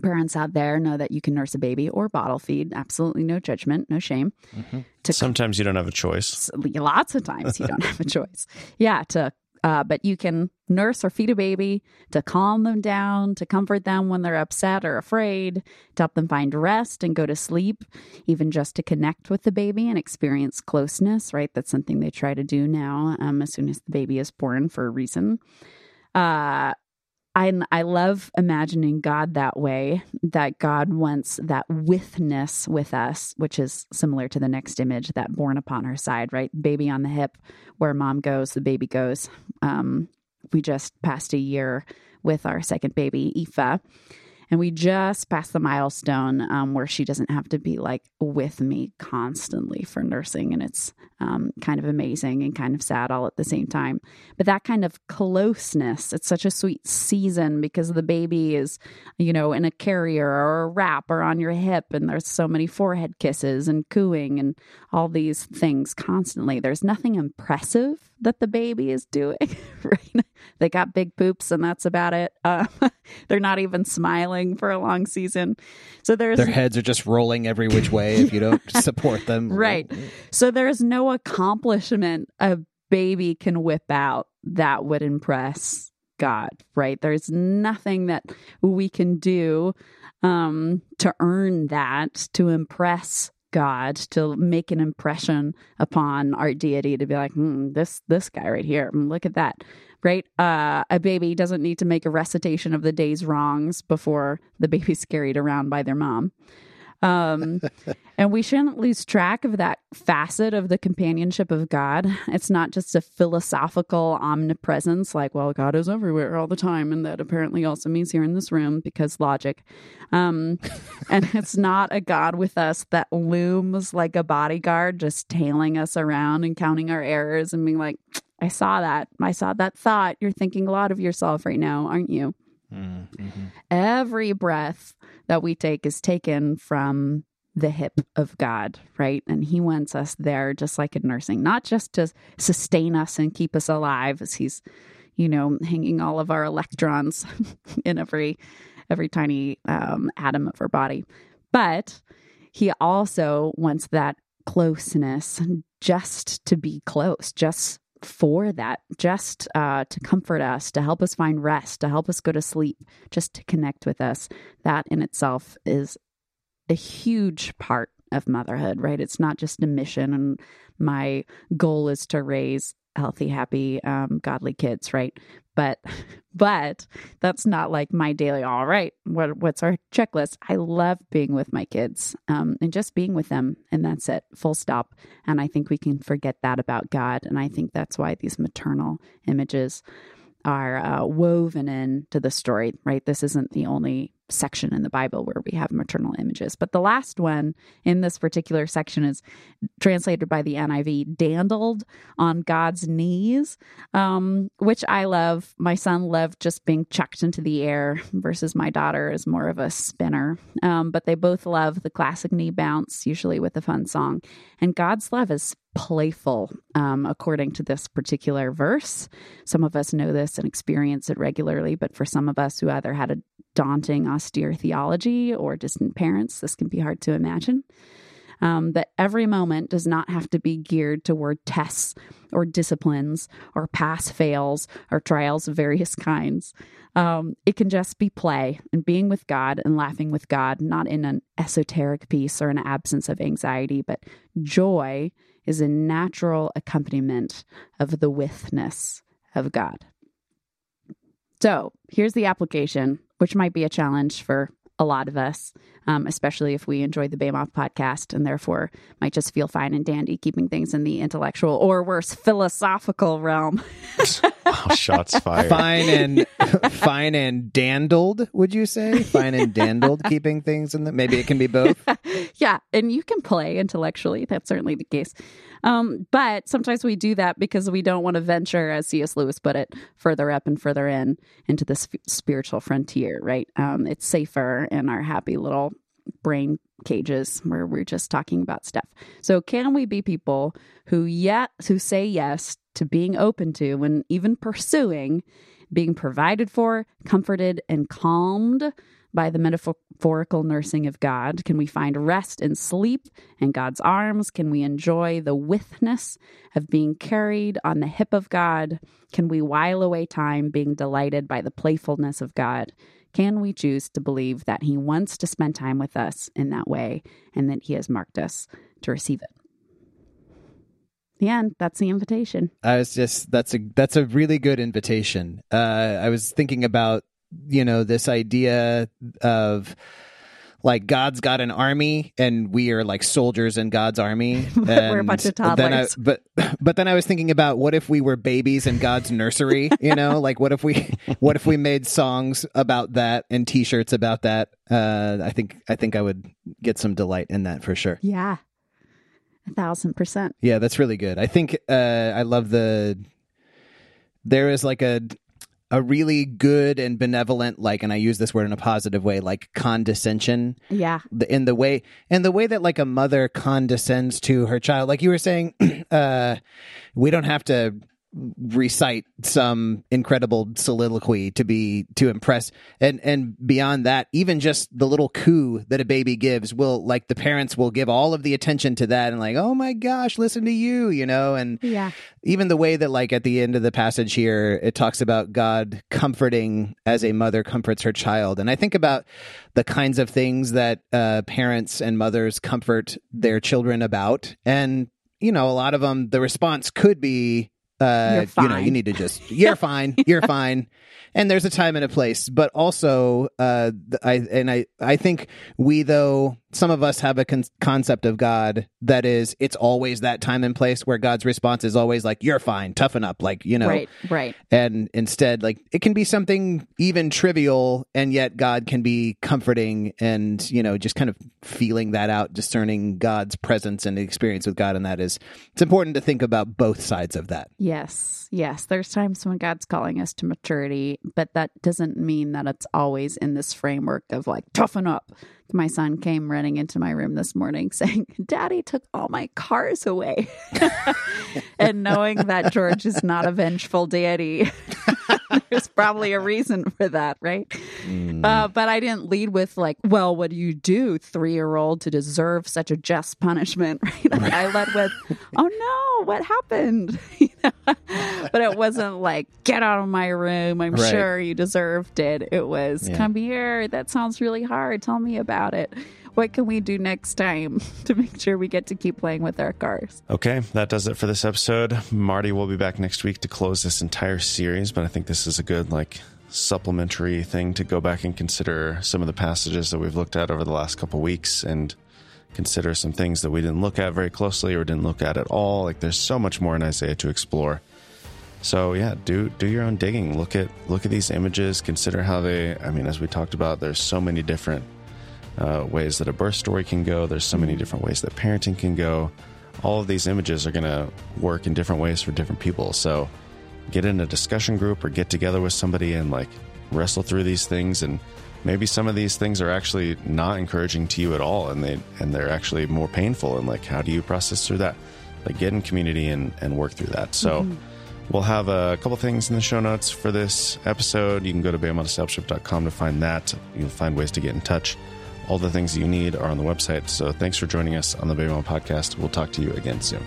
Speaker 2: Parents out there know that you can nurse a baby or bottle feed. Absolutely no judgment, no shame. To
Speaker 1: Sometimes you don't have a choice.
Speaker 2: lots of times you don't have a choice. Yeah, to uh, but you can nurse or feed a baby to calm them down, to comfort them when they're upset or afraid, to help them find rest and go to sleep, even just to connect with the baby and experience closeness, right? That's something they try to do now um, as soon as the baby is born for a reason. Uh, I, I love imagining God that way, that God wants that withness with us, which is similar to the next image, that born upon her side, right? Baby on the hip, where mom goes, the baby goes. Um, we just passed a year with our second baby, Aoife, and we just passed the milestone um, where she doesn't have to be like with me constantly for nursing. And it's um, kind of amazing and kind of sad all at the same time. But that kind of closeness, it's such a sweet season because the baby is, you know, in a carrier or a wrap or on your hip. And there's so many forehead kisses and cooing and all these things constantly. There's nothing impressive that the baby is doing, right? They got big poops and that's about it. Uh, they're not even smiling for a long season. So there's
Speaker 3: Their heads are just rolling every which way if you don't support them.
Speaker 2: Right. So there's no accomplishment a baby can whip out that would impress God, right? There's nothing that we can do um, to earn that, to impress God, to make an impression upon our deity, to be like, hmm, this this guy right here, mm, look at that, right? Uh, a baby doesn't need to make a recitation of the day's wrongs before the baby's carried around by their mom. Um, and we shouldn't lose track of that facet of the companionship of God. It's not just a philosophical omnipresence, like, well, God is everywhere all the time. And that apparently also means here in this room because logic. Um, and it's not a God with us that looms like a bodyguard, just tailing us around and counting our errors and being like, I saw that. I saw that thought. You're thinking a lot of yourself right now, aren't you?
Speaker 3: Mm-hmm.
Speaker 2: Every breath that we take is taken from the hip of God, right? And He wants us there, just like in nursing, not just to sustain us and keep us alive, as He's, you know, hanging all of our electrons in every every tiny um, atom of our body, but He also wants that closeness, just to be close, just for that, just uh, to comfort us, to help us find rest, to help us go to sleep, just to connect with us. That in itself is a huge part of motherhood, right? It's not just a mission, and my goal is to raise healthy, happy, um, godly kids, right? But, but that's not like my daily. All right, what what's our checklist? I love being with my kids, um, and just being with them, and that's it, full stop. And I think we can forget that about God, and I think that's why these maternal images are uh, woven into the story, right? This isn't the only section in the Bible where we have maternal images. But the last one in this particular section is translated by the NIV, dandled on God's knees, um, which I love. My son loved just being chucked into the air versus my daughter is more of a spinner. Um, but they both love the classic knee bounce, usually with a fun song. And God's love is playful, um, according to this particular verse. Some of us know this and experience it regularly, but for some of us who either had a daunting, austere theology or distant parents, this can be hard to imagine. Um, that every moment does not have to be geared toward tests or disciplines or pass fails or trials of various kinds. Um, it can just be play and being with God and laughing with God, not in an esoteric peace or an absence of anxiety, but joy is a natural accompaniment of the withness of God. So here's the application, which might be a challenge for a lot of us, um, especially if we enjoy the BEMA podcast and therefore might just feel fine and dandy keeping things in the intellectual or worse, philosophical realm.
Speaker 1: wow, shots fired.
Speaker 3: Fine and fine and dandled, would you say? Fine and dandled, keeping things in the maybe it can be both.
Speaker 2: yeah, and you can play intellectually. That's certainly the case. Um, but sometimes we do that because we don't want to venture, as C.S. Lewis put it, further up and further in into this sp- spiritual frontier, right? Um, it's safer in our happy little brain cages where we're just talking about stuff. So can we be people who yet who say yes to being open to and even pursuing being provided for, comforted and calmed by the metaphorical nursing of God? Can we find rest and sleep in God's arms? Can we enjoy the withness of being carried on the hip of God? Can we while away time being delighted by the playfulness of God? Can we choose to believe that He wants to spend time with us in that way and that He has marked us to receive it? The end. That's the invitation.
Speaker 3: I was just that's a that's a really good invitation. Uh, I was thinking about you know this idea of like God's got an army and we are like soldiers in God's army.
Speaker 2: We're a bunch of
Speaker 3: then I,
Speaker 2: toddlers.
Speaker 3: but but then I was thinking about what if we were babies in God's nursery, you know? Like what if we what if we made songs about that and t-shirts about that? Uh I think I think I would get some delight in that for sure.
Speaker 2: Yeah. A thousand percent.
Speaker 3: Yeah, that's really good. I think uh I love the there is like a a really good and benevolent like and I use this word in a positive way like condescension
Speaker 2: Yeah.
Speaker 3: in the way in the way that like a mother condescends to her child like you were saying uh we don't have to recite some incredible soliloquy to be to impress. And and beyond that even just the little coo that a baby gives will like the parents will give all of the attention to that and like oh my gosh listen to you you know? And
Speaker 2: Yeah.
Speaker 3: even the way that like at the end of the passage here it talks about god comforting as a mother comforts her child. And i think about the kinds of things that uh, parents and mothers comfort their children about. And you know a lot of them the response could be uh, you know, you need to just, you're fine, you're fine. And there's a time and a place, but also, uh, I, and I, I think we, though, some of us have a con- concept of God that is, it's always that time and place where God's response is always like, you're fine, toughen up, like, you know,
Speaker 2: Right. Right.
Speaker 3: and instead like it can be something even trivial and yet god can be comforting and you know just kind of feeling that out discerning god's presence and experience with god and that is it's important to think about both sides of that
Speaker 2: Yes. Yes. There's times when God's calling us to maturity, but that doesn't mean that it's always in this framework of like, toughen up. My son came running into my room this morning saying, Daddy took all my cars away. and knowing that George is not a vengeful deity, there's probably a reason for that, right? Uh, but I didn't lead with, like, well, what do you do, three year old, to deserve such a just punishment, right? I led with, oh no, what happened? You know? but it wasn't like, get out of my room. I'm
Speaker 3: Right.
Speaker 2: sure you deserved it. It was,
Speaker 3: Yeah.
Speaker 2: come here. That sounds really hard. Tell me about it. What can we do next time to make sure we get to keep playing with our cars?
Speaker 1: Okay, that does it for this episode. Marty will be back next week to close this entire series, but I think this is a good like supplementary thing to go back and consider some of the passages that we've looked at over the last couple weeks and consider some things that we didn't look at very closely or didn't look at at all. Like there's so much more in Isaiah to explore. So yeah, do do your own digging. Look at look at these images. Consider how they. I mean, as we talked about, there's so many different uh, ways that a birth story can go. There's so many different ways that parenting can go. All of these images are going to work in different ways for different people. So get in a discussion group or get together with somebody and like wrestle through these things. And maybe some of these things are actually not encouraging to you at all and they and they're actually more painful. And like how do you process through that? Like get in community and and work through that. So we'll have a couple things in the show notes for this episode. You can go to bemadiscipleship.com to find that. You'll find ways to get in touch all the things that you need are on the website so thanks for joining us on the BEMA podcast we'll talk to you again soon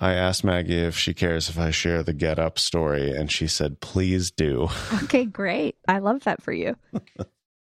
Speaker 1: I asked Maggie if she cares if I share the get up story, and she said, please do.
Speaker 2: Okay, great. I love that for you.